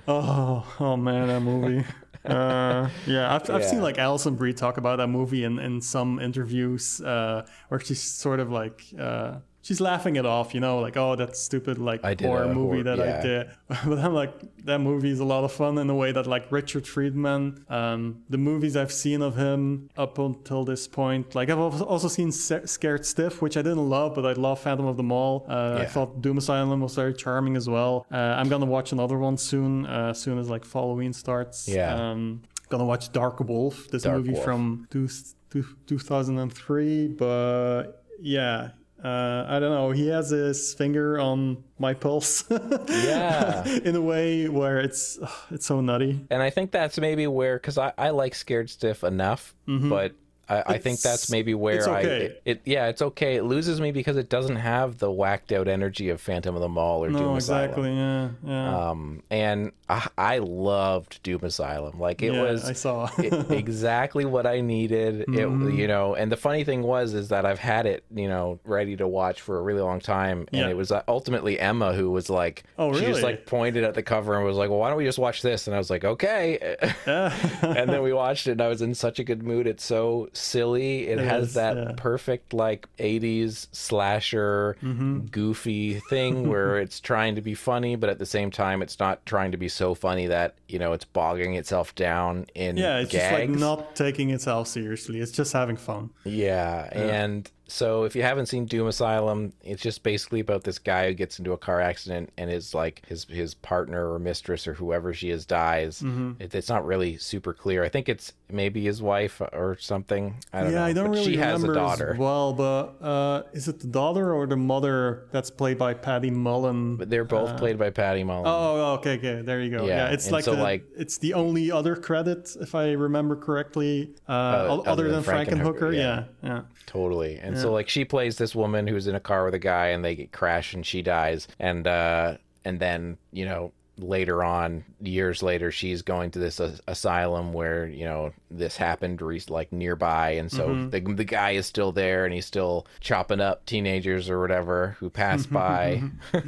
Oh, oh man, that movie. Uh, yeah, I've, I've seen Yeah. like Alison Brie talk about that movie in, in some interviews uh, where she's sort of like uh, she's laughing it off, you know, like oh that stupid like horror movie horror- that yeah. I did. But I'm like that movie is a lot of fun in a way that like Richard Friedman, um, the movies I've seen of him up until this point, like I've also seen Scared Stiff, which I didn't love, but I love Phantom of the Mall. Uh, I thought Doom Asylum was very charming as well. Uh, I'm gonna watch another one soon, uh, as soon as like Halloween starts. Yeah. Um, gonna watch Dark Wolf, this Dark movie Wolf. from two, two, 2003. But yeah, uh, I don't know. He has his finger on my pulse. Yeah. In a way where it's it's so nutty. And I think that's maybe where, because I, I like Scared Stiff enough, but I, I think that's maybe where it's I it, it yeah it's okay. It loses me because it doesn't have the whacked out energy of Phantom of the Mall or No, Doom exactly. Asylum. Yeah, yeah. Um, and I, I loved Doom Asylum. Like it yeah, was I saw. it- exactly what I needed. It Mm-hmm. you know, and the funny thing was is that I've had it you know ready to watch for a really long time, and Yeah. it was uh, ultimately Emma who was like, Oh, really? she just like pointed at the cover and was like, well, why don't we just watch this? And I was like, okay. yeah. and then we watched it, and I was in such a good mood. It's so silly. It, It has is, that yeah. perfect like '80s slasher Mm-hmm. goofy thing where it's trying to be funny, but at the same time, it's not trying to be so funny that you know it's bogging itself down in yeah, it's just like not taking itself seriously. It's just having fun. Yeah, and so if you haven't seen Doom Asylum, it's just basically about this guy who gets into a car accident and his like his his partner or mistress or whoever she is dies. Mm-hmm. It, it's not really super clear. I think it's maybe his wife or something. I don't yeah, know. I don't but really she has a daughter. as well, but uh, is it the daughter or the mother that's played by Patty Mullen? But they're both played by Patty Mullen. Oh, okay, okay. There you go. Yeah, Yeah, it's like so, the, like- it's the only other credit, if I remember correctly, uh, o- other other, than than Frankenhooker. Frankenhooker, Yeah, yeah. yeah. Totally. And so like she plays this woman who's in a car with a guy and they crash and she dies. And uh and then, you know, later on years later she's going to this as- asylum where, you know, this happened re- like nearby and so the the guy is still there and he's still chopping up teenagers or whatever who pass by.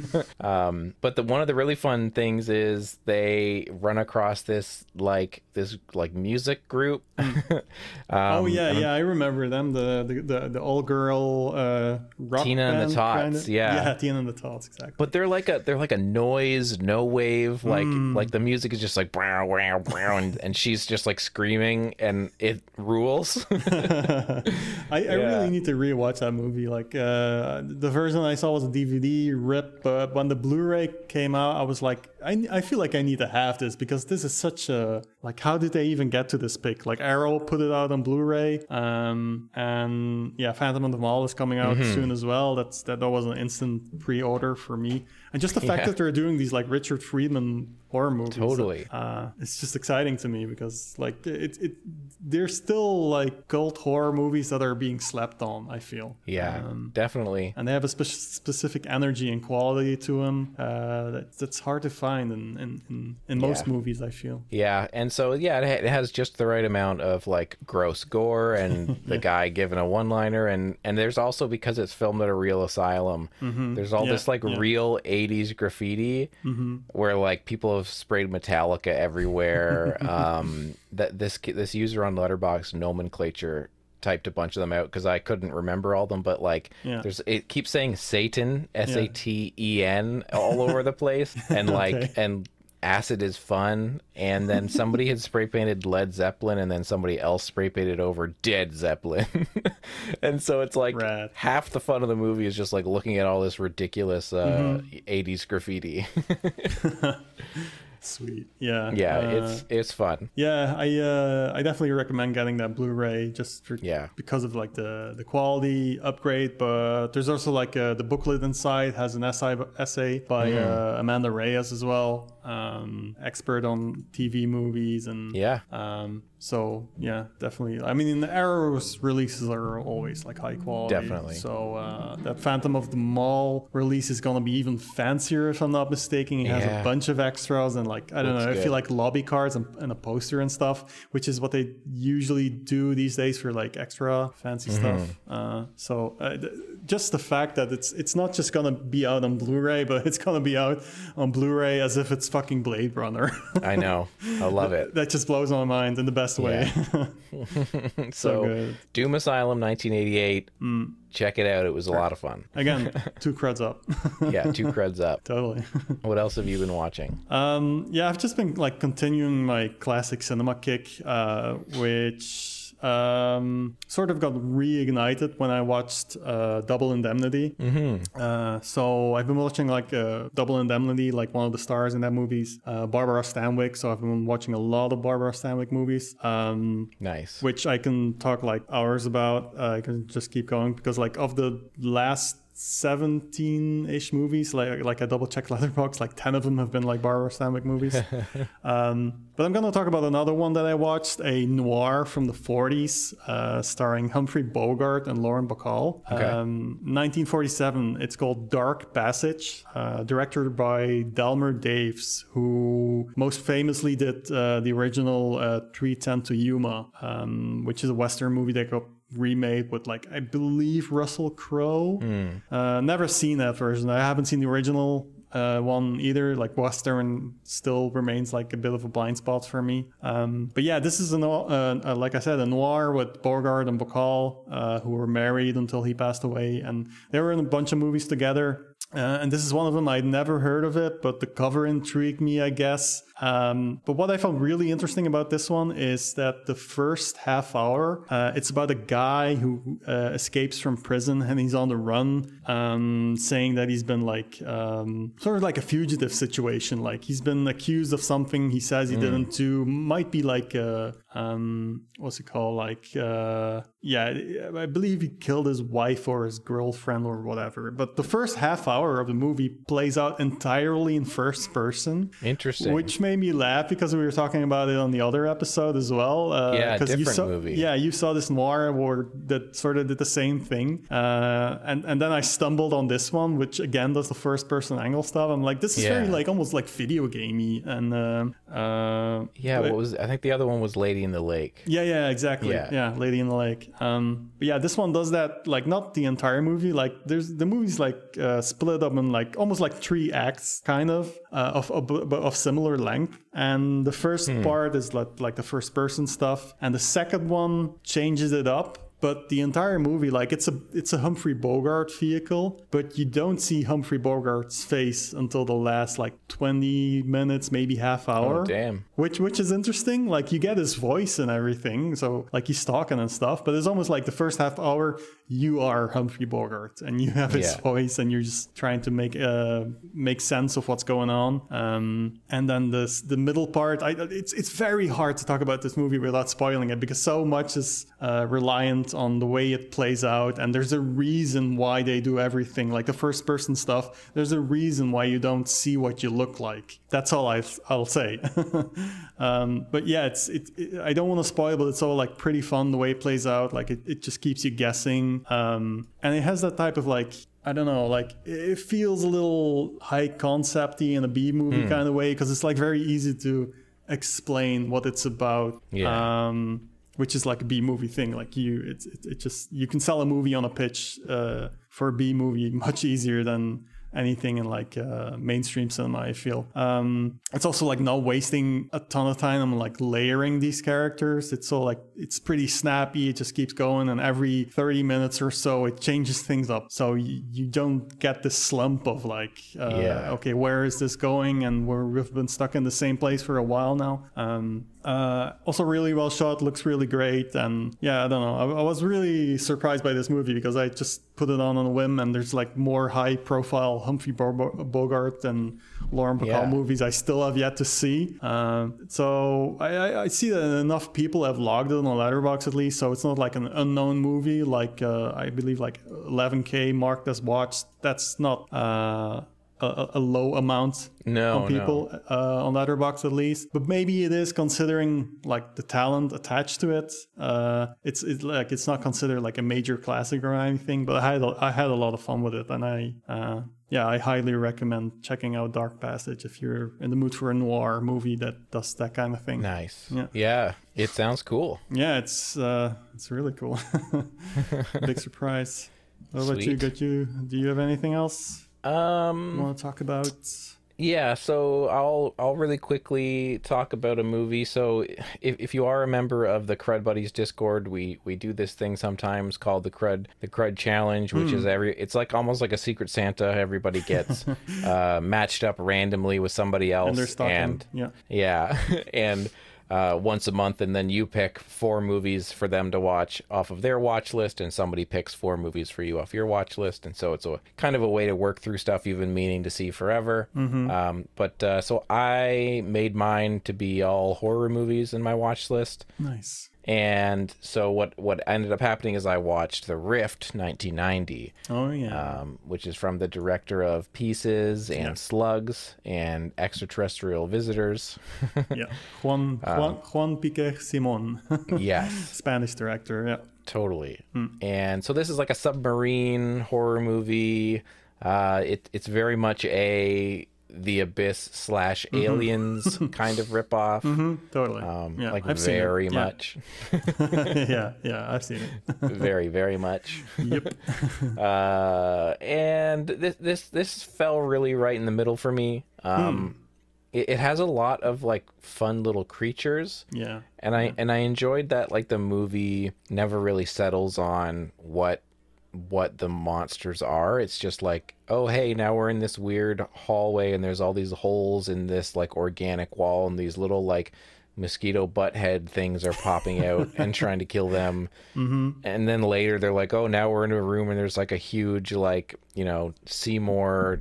um but the one of the really fun things is they run across this like this like music group. um, oh yeah, yeah. I remember them. The the the, the all girl uh, rock Tina and the Tots, kinda. yeah. yeah, Tina and the Tots, exactly. But they're like a they're like a noise, no wave, like Hmm. like the music is just like wow wow wow, and, and she's just like screaming, and it rules. I, I Yeah. really need to rewatch that movie. Like uh, the version I saw was a DVD rip, but when the Blu-ray came out, I was like, I, I feel like I need to have this because this is such a like. How did they even get to this pick? Like Arrow put it out on Blu-ray, um, and yeah, Phantom of the Mall is coming out Mm-hmm. soon as well. That's that, that was an instant pre-order for me, and just the fact Yeah. that they're doing these like Richard Friedman horror movies, Totally. uh, it's just exciting to me because like it, it there's still like cult horror movies that are being slept on i feel yeah, Um, definitely. and they have a spe- specific energy and quality to them uh, that, that's hard to find in in, in, in most Yeah. movies i feel Yeah, and so yeah, it, it has just the right amount of like gross gore and the guy giving a one-liner, and and there's also because it's filmed at a real asylum, there's all Mm-hmm. Yeah, this like yeah. Mm-hmm. real '80s graffiti where like people have sprayed Metallica everywhere. um, that this this user on Letterboxd nomenclature typed a bunch of them out because I couldn't remember all them, but like Yeah. there's it keeps saying Satan S A T E N all over the place, and like Okay. and acid is fun and then somebody had spray painted led zeppelin and then somebody else spray painted over dead zeppelin and so it's like Rad. half the fun of the movie is just like looking at all this ridiculous uh 80s graffiti sweet yeah yeah uh, it's it's fun yeah i uh i definitely recommend getting that blu-ray just for, Yeah. because of like the the quality upgrade but there's also like uh, the booklet inside has an essay essay by Mm-hmm. uh, amanda reyes as well um, expert on TV movies and Yeah. um, so yeah, definitely. I mean, the Arrow's releases are always like high quality. Definitely. So uh, that Phantom of the Mall release is gonna be even fancier if I'm not mistaken. It has Yeah. a bunch of extras and like I don't Looks know. I good. feel like lobby cards and, and a poster and stuff, which is what they usually do these days for like extra fancy Mm-hmm. stuff. Uh, so uh, th- just the fact that it's it's not just gonna be out on Blu-ray, but it's gonna be out on Blu-ray as if it's fucking Blade Runner. I know. I love it. that just blows my mind in the best way. So, good. Mm. Doom Asylum 1988. Check it out. It was a lot of fun. Again, two creds up. Yeah, two creds up. totally. What else have you been watching? Um, yeah, I've just been like continuing my classic cinema kick, uh, which um, sort of got reignited when I watched uh, Double Indemnity. Mm-hmm. Uh, so I've been watching like uh, Double Indemnity, like one of the stars in that movies, uh, Barbara Stanwyck. So I've been watching a lot of Barbara Stanwyck movies. Um, Nice. which I can talk like hours about. Uh, I can just keep going because like of the last 17-ish movies, like like I double checked Letterboxd, like 10 of them have been like Barbara Stanwyck movies. um, but I'm gonna talk about another one that I watched, a noir from the 40s, uh, starring Humphrey Bogart and Lauren Bacall. Um, 1947. It's called Dark Passage, uh, directed by Delmer Daves, who most famously did uh, the original uh, 310 to Yuma, um, which is a Western movie that got remade with like I believe Russell Crowe. Uh, never seen that version. I haven't seen the original uh, one either. Like Western still remains like a bit of a blind spot for me. Um, but yeah, this is a no- uh, uh, like I said a noir with Bogart and Bacall, uh, who were married until he passed away, and they were in a bunch of movies together. Uh, and this is one of them. I'd never heard of it, but the cover intrigued me, I guess. Um, but what I found really interesting about this one is that the first half hour, uh, it's about a guy who uh, escapes from prison and he's on the run, um, saying that he's been like um, sort of like a fugitive situation. Like he's been accused of something he says he didn't do. Might be like a, um, what's it called? Like uh, yeah, I believe he killed his wife or his girlfriend or whatever. But the first half hour of the movie plays out entirely in first person. Interesting. Which made me laugh because we were talking about it on the other episode as well. Uh, Yeah, 'cause you different saw, movie. Yeah, you saw this noir where that sort of did the same thing, uh, and and then I stumbled on this one, which again does the first person angle stuff. I'm like, this is very like almost like video gamey, and um uh, yeah, what was I think the other one was Lady in the Lake. yeah, yeah, exactly. Yeah. Yeah. Lady in the Lake. Um, but yeah, this one does that like not the entire movie. Like there's the movie's like uh, split up in like almost like three acts, kind of uh, of, of of similar length. And the first hmm. part is like like the first person stuff, and the second one changes it up. But the entire movie, like it's a it's a Humphrey Bogart vehicle, but you don't see Humphrey Bogart's face until the last like twenty minutes, maybe half oh, hour Oh, damn. which which is interesting like you get his voice and everything so like he's talking and stuff but it's almost like the first half hour you are humphrey bogart and you have his Yeah. voice and you're just trying to make uh make sense of what's going on. Um and then this the middle part i it's it's very hard to talk about this movie without spoiling it because so much is uh, reliant on the way it plays out and there's a reason why they do everything. Like the first person stuff there's a reason why you don't see what you look like. That's all I, i'll say um, but yeah it's it, it i don't want to spoil but it's all like pretty fun the way it plays out like it, it just keeps you guessing um, and it has that type of like I don't know, like it feels a little high concepty in a B movie Hmm. kind of way because it's like very easy to explain what it's about. Yeah. Um, which is like a B movie thing. Like you, it's it, it just you can sell a movie on a pitch uh, for a B movie much easier than anything in like uh, mainstream cinema. I feel um, it's also like not wasting a ton of time on like layering these characters. It's all like it's pretty snappy. It just keeps going, and every thirty minutes or so, it changes things up. So you, you don't get this slump of like, uh, Yeah. okay, where is this going? And we're, we've been stuck in the same place for a while now. Um, uh, also, really well shot, looks really great, and yeah, I don't know. I, I was really surprised by this movie because I just put it on on a whim, and there's like more high-profile Humphrey Bogart and Lauren Bacall Yeah. movies I still have yet to see. Uh, so I, I, I see that enough people have logged it on Letterboxd at least, so it's not like an unknown movie. Like uh, I believe like 11k marked as watched. That's not. A, a- low amount No, on people uh, on Letterboxd at least. But maybe it is considering like the talent attached to it. Uh, it's it's like it's not considered like a major classic or anything. But I had a, I had a lot of fun with it, and I uh, yeah I highly recommend checking out Dark Passage if you're in the mood for a noir movie that does that kind of thing. Nice. Yeah. yeah. It sounds cool. Yeah, it's uh, it's really cool. Big surprise. What about you? Sweet. Got you? Do you have anything else Um. want to talk about? Yeah, so I'll I'll really quickly talk about a movie. So if, if you are a member of the Crud Buddies Discord, we we do this thing sometimes called the Crud the Crud Challenge, which Hmm. is every it's like almost like a Secret Santa. Everybody gets uh, matched up randomly with somebody else, And they're and yeah. yeah, and uh, once a month, and then you pick four movies for them to watch off of their watch list, and somebody picks four movies for you off your watch list, and so it's a kind of a way to work through stuff you've been meaning to see forever. Um, but uh, so I made mine to be all horror movies in my watch list. Nice. And so what what ended up happening is I watched The Rift 1990, Oh yeah. um, which is from the director of Pieces and Slugs and Extraterrestrial Visitors. yeah. Juan um, Juan Juan Piquer Simon, yes. Spanish director. Yeah. Totally. And so this is like a submarine horror movie. Uh, it, it's very much a the abyss slash aliens kind of ripoff. Totally. Um, yeah. like I've seen it. very Yeah. much, yeah. Yeah. I've seen it. very very much. yep. Uh, and this this this fell really right in the middle for me. Um, it, it has a lot of like fun little creatures. Yeah. and I and I enjoyed that like the movie never really settles on what what the monsters are. It's just like, oh hey, now we're in this weird hallway and there's all these holes in this like organic wall and these little like mosquito butt head things are popping out and trying to kill them. Mm-hmm. And then later they're like, oh now we're in a room and there's like a huge like you know Seymour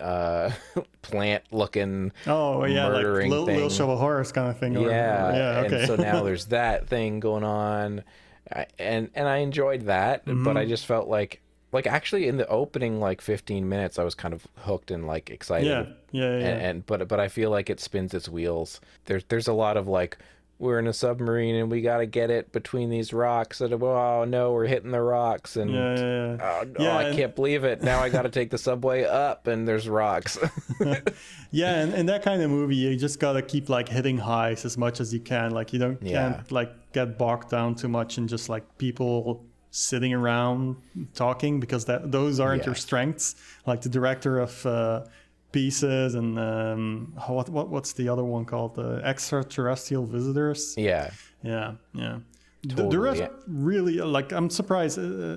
uh plant looking Oh yeah, like little, little shop of horrors kind of thing. yeah Yeah. Okay. and so now there's that thing going on I- and and i enjoyed that but Mm-hmm. i just felt like like actually in the opening like 15 minutes i was kind of hooked and like excited yeah. Yeah. Yeah. and, and but but i feel like it spins its wheels there's there's a lot of like we're in a submarine and we got to get it between these rocks and oh no we're hitting the rocks and yeah. Yeah. yeah. Oh, I and- can't believe it. Now I got to take the subway up and there's rocks. Yeah, and in that kind of movie, you just gotta keep like hitting highs as much as you can. Like you don't can't like get bogged down too much in just like people sitting around talking because that those aren't your strengths. Like the director of uh, Pieces and um, what what what's the other one called? The Extraterrestrial Visitors. yeah. Yeah, yeah. The- The, Totally, rest yeah. really like I'm surprised, uh,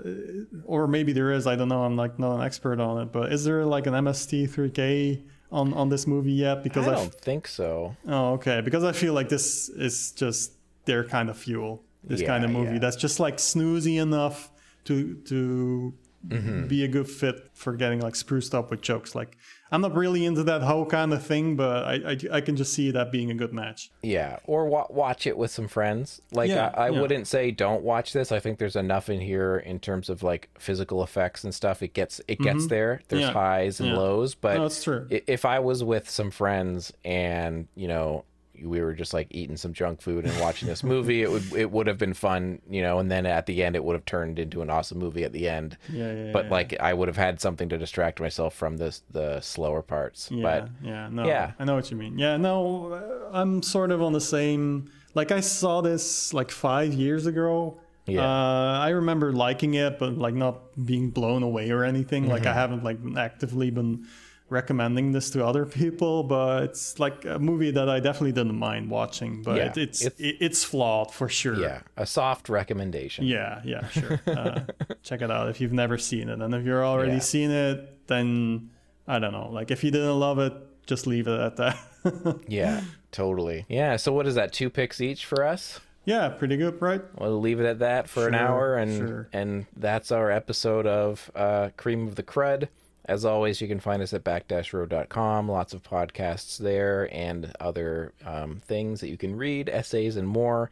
or maybe there is. I don't know. I'm like not an expert on it, but is there like an MST3K on on this movie yet? Because I I, don't think so. oh okay, because I feel like this is just their kind of fuel. This kind of movie yeah. that's just like snoozy enough to to Mm-hmm. be a good fit for getting like spruced up with jokes. Like I'm not really into that whole kind of thing, but I I, I can just see that being a good match. Yeah, or wa- watch it with some friends. Like Yeah, I, I yeah. wouldn't say don't watch this. I think there's enough in here in terms of like physical effects and stuff. It gets it gets there. There's Mm-hmm. Yeah, highs and lows, but No, it's true. if I was with some friends and you know we were just like eating some junk food and watching this movie, it would it would have been fun, you know. And then at the end, it would have turned into an awesome movie at the end. Yeah, yeah, But yeah. like I would have had something to distract myself from this the slower parts. Yeah, But yeah, no, yeah. I know what you mean. Yeah, no, uh, I'm sort of on the same. Like I saw this like five years ago. Yeah. Uh, I remember liking it, but like not being blown away or anything. Like Mm-hmm. I haven't like actively been recommending this to other people, but it's like a movie that I definitely didn't mind watching. But Yeah, it's it's- it's flawed for sure. yeah, a soft recommendation. Yeah, yeah, sure. Uh, check it out if you've never seen it, and if you're already Yeah. seen it, then I don't know. Like if you didn't love it, just leave it at that. Yeah, totally. Yeah, so what is that? Two picks each for us? yeah, pretty good, right? We'll leave it at that for an hour and sure. and that's our episode of uh, Cream of the Crud. As always, you can find us at back-road.com. Lots of podcasts there and other um, things that you can read, essays and more.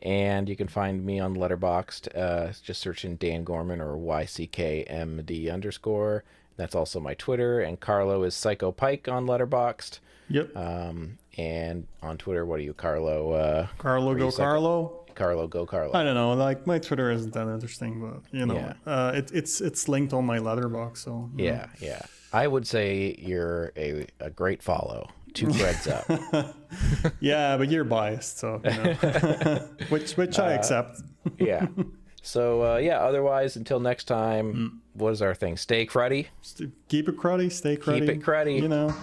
And you can find me on Letterboxd. Uh, just search in Dan Gorman or YCKMD underscore. That's also my Twitter. And Carlo is Psycho Pike on Letterboxd. Yep. Um, and on Twitter, what are you, Carlo? Uh, Carlo go Carlo. Carlo, go Carlo. I don't know. Like my Twitter isn't that interesting, but you know, Yeah. uh, it, it's it's linked on my Letterboxd. So you know. Yeah, yeah. I would say you're a, a great follow. Two threads up. yeah, but you're biased, so you know. which which Uh, I accept. yeah. So uh, yeah. Otherwise, until next time, what is our thing? Stay cruddy. Keep it cruddy, stay cruddy. Keep it cruddy. You know.